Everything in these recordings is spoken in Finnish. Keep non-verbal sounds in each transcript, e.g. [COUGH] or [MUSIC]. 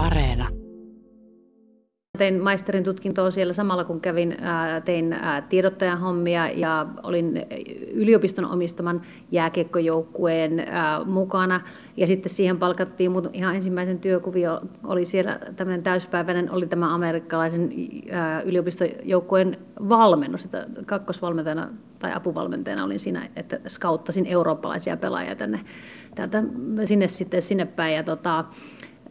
Areena. Tein maisterin tutkintoa siellä samalla kun kävin, tein tiedottajan hommia ja olin yliopiston omistaman jääkiekkojoukkueen mukana. Ja sitten siihen palkattiin mun ihan ensimmäisen työkuvio oli siellä tämmöinen täyspäiväinen, oli tämä amerikkalaisen yliopistojoukkueen valmennus, että kakkosvalmentajana tai apuvalmentajana olin siinä, että skauttasin eurooppalaisia pelaajia tänne täältä sinne sitten sinne päin. Ja tota,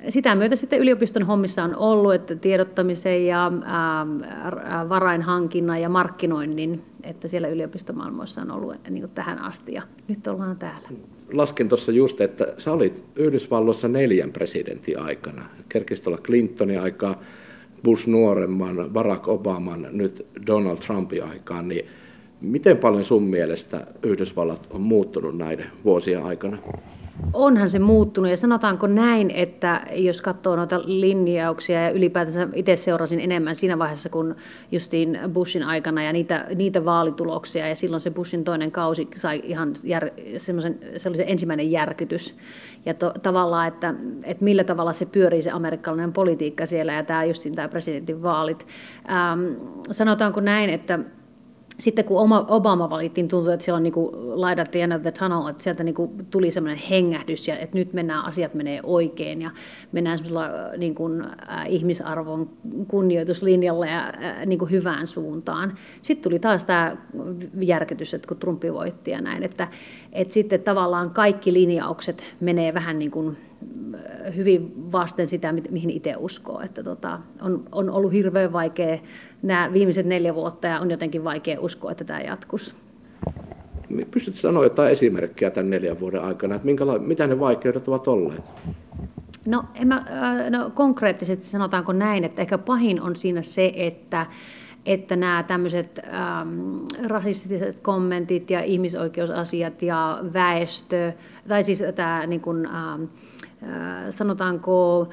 sitä myötä sitten yliopiston hommissa on ollut, että tiedottamisen ja ää, varainhankinnan ja markkinoinnin, että siellä yliopistomaailmoissa on ollut niin kuin tähän asti ja nyt ollaan täällä. Lasken tuossa just, että sä olit Yhdysvalloissa neljän presidentin aikana. Kerkistä olla Clintonin aikaa, Bush nuoremman, Barack Obaman, nyt Donald Trumpin aikaan, niin miten paljon sun mielestä Yhdysvallat on muuttunut näiden vuosien aikana? Onhan se muuttunut ja sanotaanko näin, että jos katsoo noita linjauksia ja ylipäätänsä itse seurasin enemmän siinä vaiheessa, kun justiin Bushin aikana ja niitä, niitä vaalituloksia ja silloin se Bushin toinen kausi sai ihan jär, semmoisen, se oli se ensimmäinen järkytys ja to, tavallaan, että, että millä tavalla se pyörii se amerikkalainen politiikka siellä ja tämä justiin tämä presidentin vaalit. Ähm, sanotaanko näin, että sitten kun Obama valittiin, tuntui, että siellä on niin light at the end of the tunnel, että sieltä niin kuin tuli semmoinen hengähdys ja että nyt mennään, asiat menee oikein ja mennään semmoisella niin kuin, äh, ihmisarvon kunnioituslinjalla ja äh, niin kuin hyvään suuntaan. Sitten tuli taas tämä järkytys, että kun Trumpi voitti ja näin, että, että sitten tavallaan kaikki linjaukset menee vähän niin kuin hyvin vasten sitä, mihin itse uskoo. Että tota, on, on ollut hirveän vaikea nämä viimeiset neljä vuotta ja on jotenkin vaikea uskoa, että tämä jatkuisi. Pystytkö sanoa jotain esimerkkejä tämän neljän vuoden aikana, että minkäla- mitä ne vaikeudet ovat olleet? No, en mä, no konkreettisesti sanotaanko näin, että ehkä pahin on siinä se, että että nämä tämmöiset ähm, rasistiset kommentit ja ihmisoikeusasiat ja väestö, tai siis tämä niin kuin, ähm, äh, sanotaanko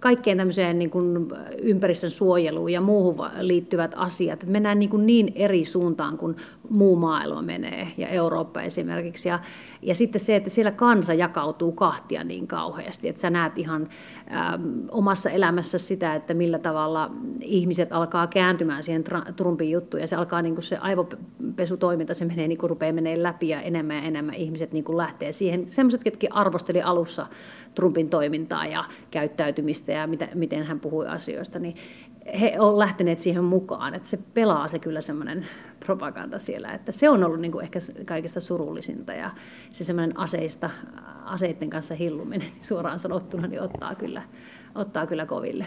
kaikkeen tämmöiseen niin kuin ympäristön suojeluun ja muuhun liittyvät asiat. Mennään niin, kuin niin eri suuntaan kuin muu maailma menee ja Eurooppa esimerkiksi. Ja, ja sitten se, että siellä kansa jakautuu kahtia niin kauheasti, että sä näet ihan äm, omassa elämässä sitä, että millä tavalla ihmiset alkaa kääntymään siihen Trumpin juttuun ja se alkaa niin kuin se aivopesutoiminta, se menee niin kuin rupeaa menee läpi ja enemmän ja enemmän ihmiset niin kuin lähtee siihen. Sellaiset, ketkä arvosteli alussa Trumpin toimintaa ja käyttäytymistä ja mitä, miten hän puhui asioista, niin he ovat lähteneet siihen mukaan, että se pelaa se kyllä semmoinen propaganda siellä, että se on ollut niin kuin ehkä kaikista surullisinta ja se semmoinen aseista, aseiden kanssa hilluminen suoraan sanottuna niin ottaa kyllä, ottaa kyllä koville.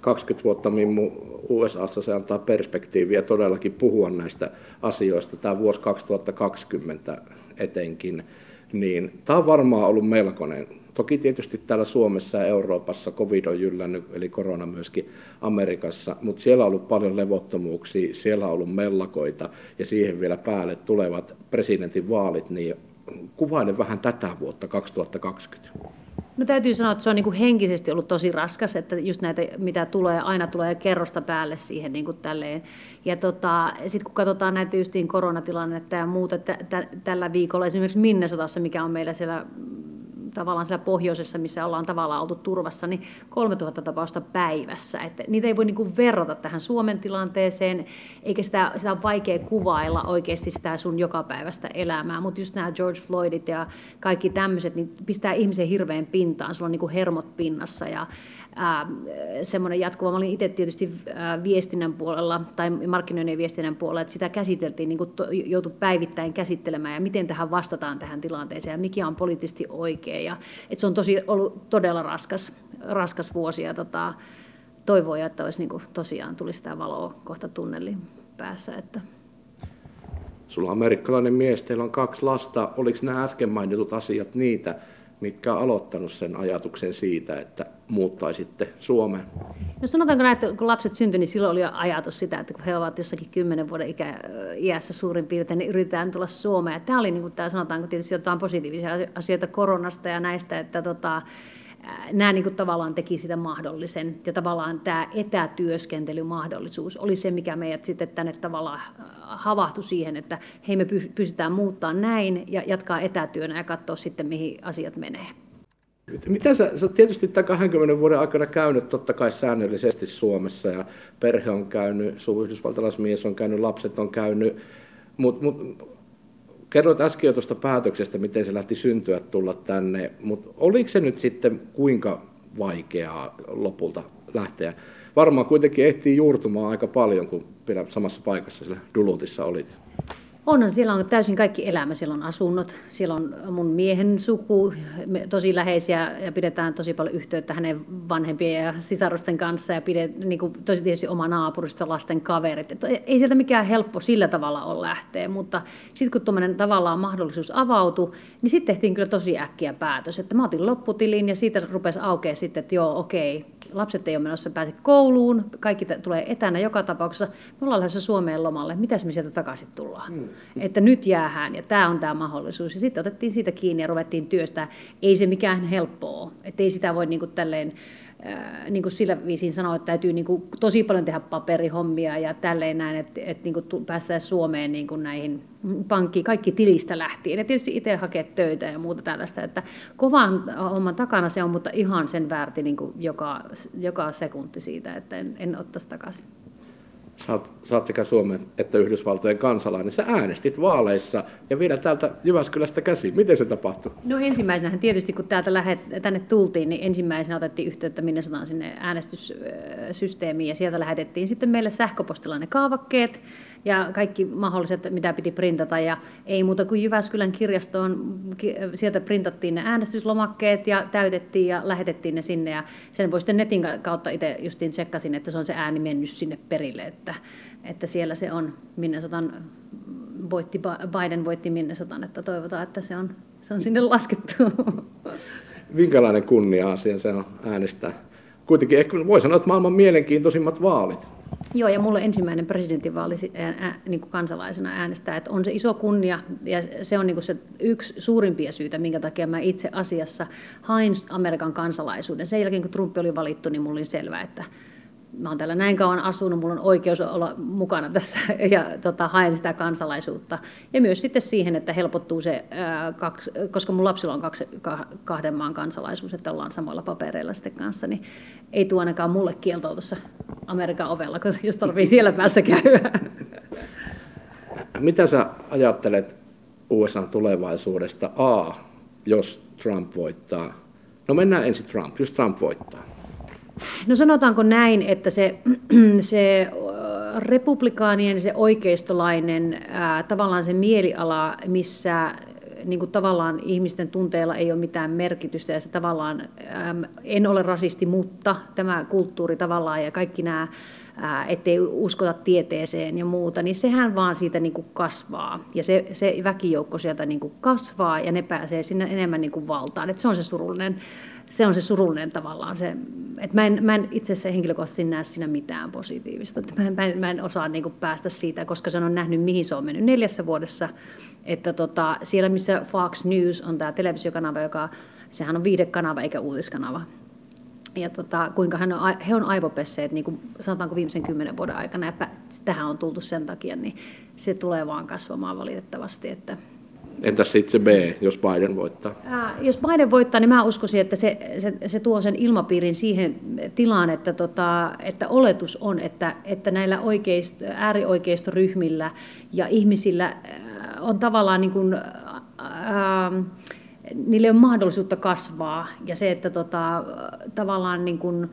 20 vuotta Mimmu USAssa se antaa perspektiiviä todellakin puhua näistä asioista. Tämä vuosi 2020 etenkin, niin tämä on varmaan ollut melkoinen Toki tietysti täällä Suomessa ja Euroopassa covid on jyllännyt, eli korona myöskin Amerikassa, mutta siellä on ollut paljon levottomuuksia, siellä on ollut mellakoita ja siihen vielä päälle tulevat presidentin vaalit, niin kuvaile vähän tätä vuotta 2020. No täytyy sanoa, että se on niin kuin henkisesti ollut tosi raskas, että just näitä, mitä tulee, aina tulee kerrosta päälle siihen niin kuin tälleen. Ja tota, sitten kun katsotaan näitä justiin koronatilannetta ja muuta, että tällä viikolla esimerkiksi Minnesotassa, mikä on meillä siellä tavallaan siellä pohjoisessa, missä ollaan tavallaan oltu turvassa, niin 3000 tapausta päivässä. Että niitä ei voi niin kuin verrata tähän Suomen tilanteeseen, eikä sitä, sitä on vaikea kuvailla oikeasti sitä sun jokapäiväistä elämää. Mutta just nämä George Floydit ja kaikki tämmöiset, niin pistää ihmisen hirveän pintaan. Sulla on niin kuin hermot pinnassa ja semmoinen jatkuva. Mä olin itse tietysti viestinnän puolella tai markkinoinnin viestinnän puolella, että sitä käsiteltiin, niin kuin joutui päivittäin käsittelemään ja miten tähän vastataan tähän tilanteeseen ja mikä on poliittisesti oikein. Ja, että se on tosi ollut todella raskas, raskas vuosi ja tota, toivoa, että olisi niin kuin, tosiaan tulisi tämä valoa kohta tunnelin päässä. Että. Sulla on amerikkalainen mies, teillä on kaksi lasta. Oliko nämä äsken mainitut asiat niitä, mitkä on aloittanut sen ajatuksen siitä, että muuttaisitte Suomeen? No sanotaanko näin, että kun lapset syntyi, niin silloin oli ajatus sitä, että kun he ovat jossakin kymmenen vuoden ikä, iässä suurin piirtein, niin yritetään tulla Suomeen. Tämä oli, niin kuin tämä sanotaanko tietysti jotain positiivisia asioita koronasta ja näistä, että tota, nämä niin kuin tavallaan teki sitä mahdollisen. Ja tavallaan tämä etätyöskentelymahdollisuus oli se, mikä meidät sitten tänne tavallaan havahtui siihen, että hei me pystytään muuttaa näin ja jatkaa etätyönä ja katsoa sitten, mihin asiat menee. Mitä sä, sä tietysti tämän 20 vuoden aikana käynyt totta kai säännöllisesti Suomessa ja perhe on käynyt, sun yhdysvaltalaismies on käynyt, lapset on käynyt, mutta mut, kerroit äsken jo tuosta päätöksestä, miten se lähti syntyä tulla tänne, mutta oliko se nyt sitten kuinka vaikeaa lopulta lähteä? Varmaan kuitenkin ehtii juurtumaan aika paljon, kun samassa paikassa siellä Dulutissa olit. Onhan siellä on täysin kaikki elämä. Siellä on asunnot, siellä on mun miehen suku, tosi läheisiä ja pidetään tosi paljon yhteyttä hänen vanhempien ja sisarusten kanssa ja pidet, niin kuin, tosi tietysti oma naapurista, lasten kaverit. Et ei sieltä mikään helppo sillä tavalla ole lähteä, mutta sitten kun tuommoinen tavallaan mahdollisuus avautui, niin sitten tehtiin kyllä tosi äkkiä päätös, että mä otin lopputilin ja siitä rupesi aukeaa sitten, että joo okei, lapset ei ole menossa pääse kouluun, kaikki tulee etänä joka tapauksessa, me ollaan lähdössä Suomeen lomalle, mitäs me sieltä takaisin tullaan? Mm. Että nyt jäähän ja tämä on tämä mahdollisuus. Ja sitten otettiin siitä kiinni ja ruvettiin työstää. Ei se mikään helppoa, että ei sitä voi niin kuin tälleen niin kuin sillä viisiin sanoa, että täytyy niin kuin tosi paljon tehdä paperihommia ja tälleen näin, että, että niin kuin päästään Suomeen niin kuin näihin pankkiin, kaikki tilistä lähtien. Ja tietysti itse hakea töitä ja muuta tällaista, että kovan homman takana se on, mutta ihan sen väärti niin kuin joka, joka sekunti siitä, että en, en ottaisi takaisin sä oot sekä Suomen että Yhdysvaltojen kansalainen. Sä äänestit vaaleissa ja vielä täältä Jyväskylästä käsi. Miten se tapahtui? No ensimmäisenä tietysti kun täältä lähet, tänne tultiin, niin ensimmäisenä otettiin yhteyttä minne sanotaan sinne äänestyssysteemiin ja sieltä lähetettiin sitten meille sähköpostilla ne kaavakkeet ja kaikki mahdolliset, mitä piti printata. Ja ei muuta kuin Jyväskylän kirjastoon, sieltä printattiin ne äänestyslomakkeet ja täytettiin ja lähetettiin ne sinne. Ja sen voi sitten netin kautta itse justiin tsekkasin, että se on se ääni mennyt sinne perille, että, että siellä se on Minnesotan voitti, Biden voitti Minnesotan, että toivotaan, että se on, se on sinne laskettu. [LAUGHS] Minkälainen kunnia-asia se on äänestää? Kuitenkin ehkä voi sanoa, että maailman mielenkiintoisimmat vaalit. Joo, ja mulle ensimmäinen presidentinvaali niin kuin kansalaisena äänestää, että on se iso kunnia, ja se on niin kuin se yksi suurimpia syitä, minkä takia mä itse asiassa hain Amerikan kansalaisuuden. Sen jälkeen, kun Trump oli valittu, niin mulla oli selvää, että mä oon täällä näin kauan asunut, mulla on oikeus olla mukana tässä [LAUGHS] ja tota, haen sitä kansalaisuutta. Ja myös sitten siihen, että helpottuu se, ää, kaksi, koska mun lapsilla on kaksi, kahden maan kansalaisuus, että ollaan samoilla papereilla sitten kanssa, niin ei tuo ainakaan mulle kieltoa tuossa Amerikan ovella, jos tarvii siellä päässä käydä. Mitä sä ajattelet USA tulevaisuudesta? A, jos Trump voittaa. No mennään ensin Trump, jos Trump voittaa. No sanotaanko näin, että se, [CLEARS THROAT] se republikaanien se oikeistolainen ää, tavallaan se mieliala, missä niin kuin tavallaan ihmisten tunteilla ei ole mitään merkitystä ja se tavallaan, äm, en ole rasisti, mutta tämä kulttuuri tavallaan ja kaikki nämä, ettei uskota tieteeseen ja muuta, niin sehän vaan siitä niin kuin kasvaa ja se, se väkijoukko sieltä niin kuin kasvaa ja ne pääsee sinne enemmän niin kuin valtaan. Et se on se surullinen se on se surullinen tavallaan. Se, että mä, en, mä en itse asiassa henkilökohtaisesti näe siinä mitään positiivista. Mä, en, mä, en, mä en osaa niin kuin päästä siitä, koska se on nähnyt, mihin se on mennyt neljässä vuodessa. Että tota, siellä, missä Fox News on tämä televisiokanava, joka sehän on viidekanava eikä uutiskanava. Ja tota, kuinka hän on, he on aivopesseet, niin kuin sanotaanko viimeisen kymmenen vuoden aikana, ja tähän on tultu sen takia, niin se tulee vaan kasvamaan valitettavasti. Että Entäs sitten se B, jos Biden voittaa? Ää, jos Biden voittaa, niin mä uskoisin, että se, se, se tuo sen ilmapiirin siihen tilaan, että, tota, että oletus on, että, että näillä oikeist, äärioikeistoryhmillä ja ihmisillä on tavallaan niin kuin, ää, niille on mahdollisuutta kasvaa ja se, että tota, tavallaan niin kuin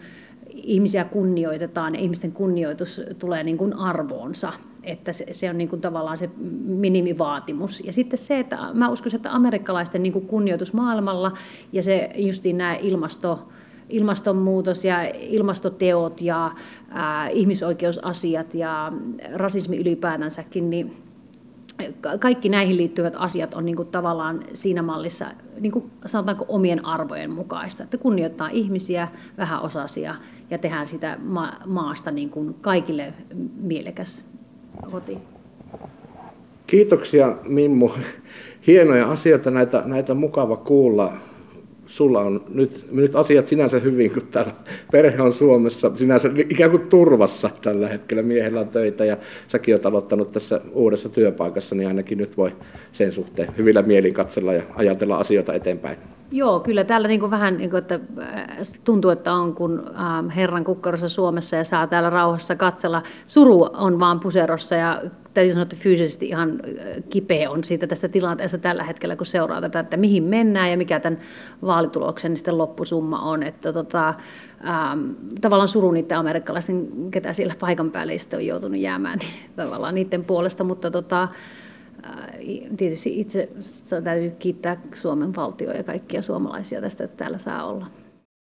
ihmisiä kunnioitetaan ja ihmisten kunnioitus tulee niin kuin arvoonsa että se, se on niin kuin tavallaan se minimivaatimus. Ja sitten se, että mä uskon, että amerikkalaisten niin kuin kunnioitus maailmalla ja se justiin nämä ilmasto, ilmastonmuutos ja ilmastoteot ja ää, ihmisoikeusasiat ja rasismi ylipäätänsäkin, niin kaikki näihin liittyvät asiat on niin kuin tavallaan siinä mallissa, niin kuin sanotaanko omien arvojen mukaista, että kunnioittaa ihmisiä, vähäosaisia ja tehdään sitä maasta niin kuin kaikille mielekäs koti. Kiitoksia Mimmu. Hienoja asioita, näitä, näitä mukava kuulla. Sulla on nyt, nyt asiat sinänsä hyvin, kun täällä perhe on Suomessa sinänsä ikään kuin turvassa tällä hetkellä. Miehellä on töitä ja säkin olet aloittanut tässä uudessa työpaikassa, niin ainakin nyt voi sen suhteen hyvillä mielin katsella ja ajatella asioita eteenpäin. Joo, kyllä täällä niin kuin vähän niin kuin, että tuntuu, että on kun Herran kukkarossa Suomessa ja saa täällä rauhassa katsella. Suru on vaan puserossa ja täytyy sanoa, että fyysisesti ihan kipeä on siitä tästä tilanteesta tällä hetkellä, kun seuraa tätä, että mihin mennään ja mikä tämän vaalituloksen niin loppusumma on. Että tota, ähm, tavallaan suru niiden amerikkalaisen, ketä siellä paikan päällä on joutunut jäämään niin, tavallaan niiden puolesta, mutta tota, tietysti itse täytyy kiittää Suomen valtioa ja kaikkia suomalaisia tästä, että täällä saa olla.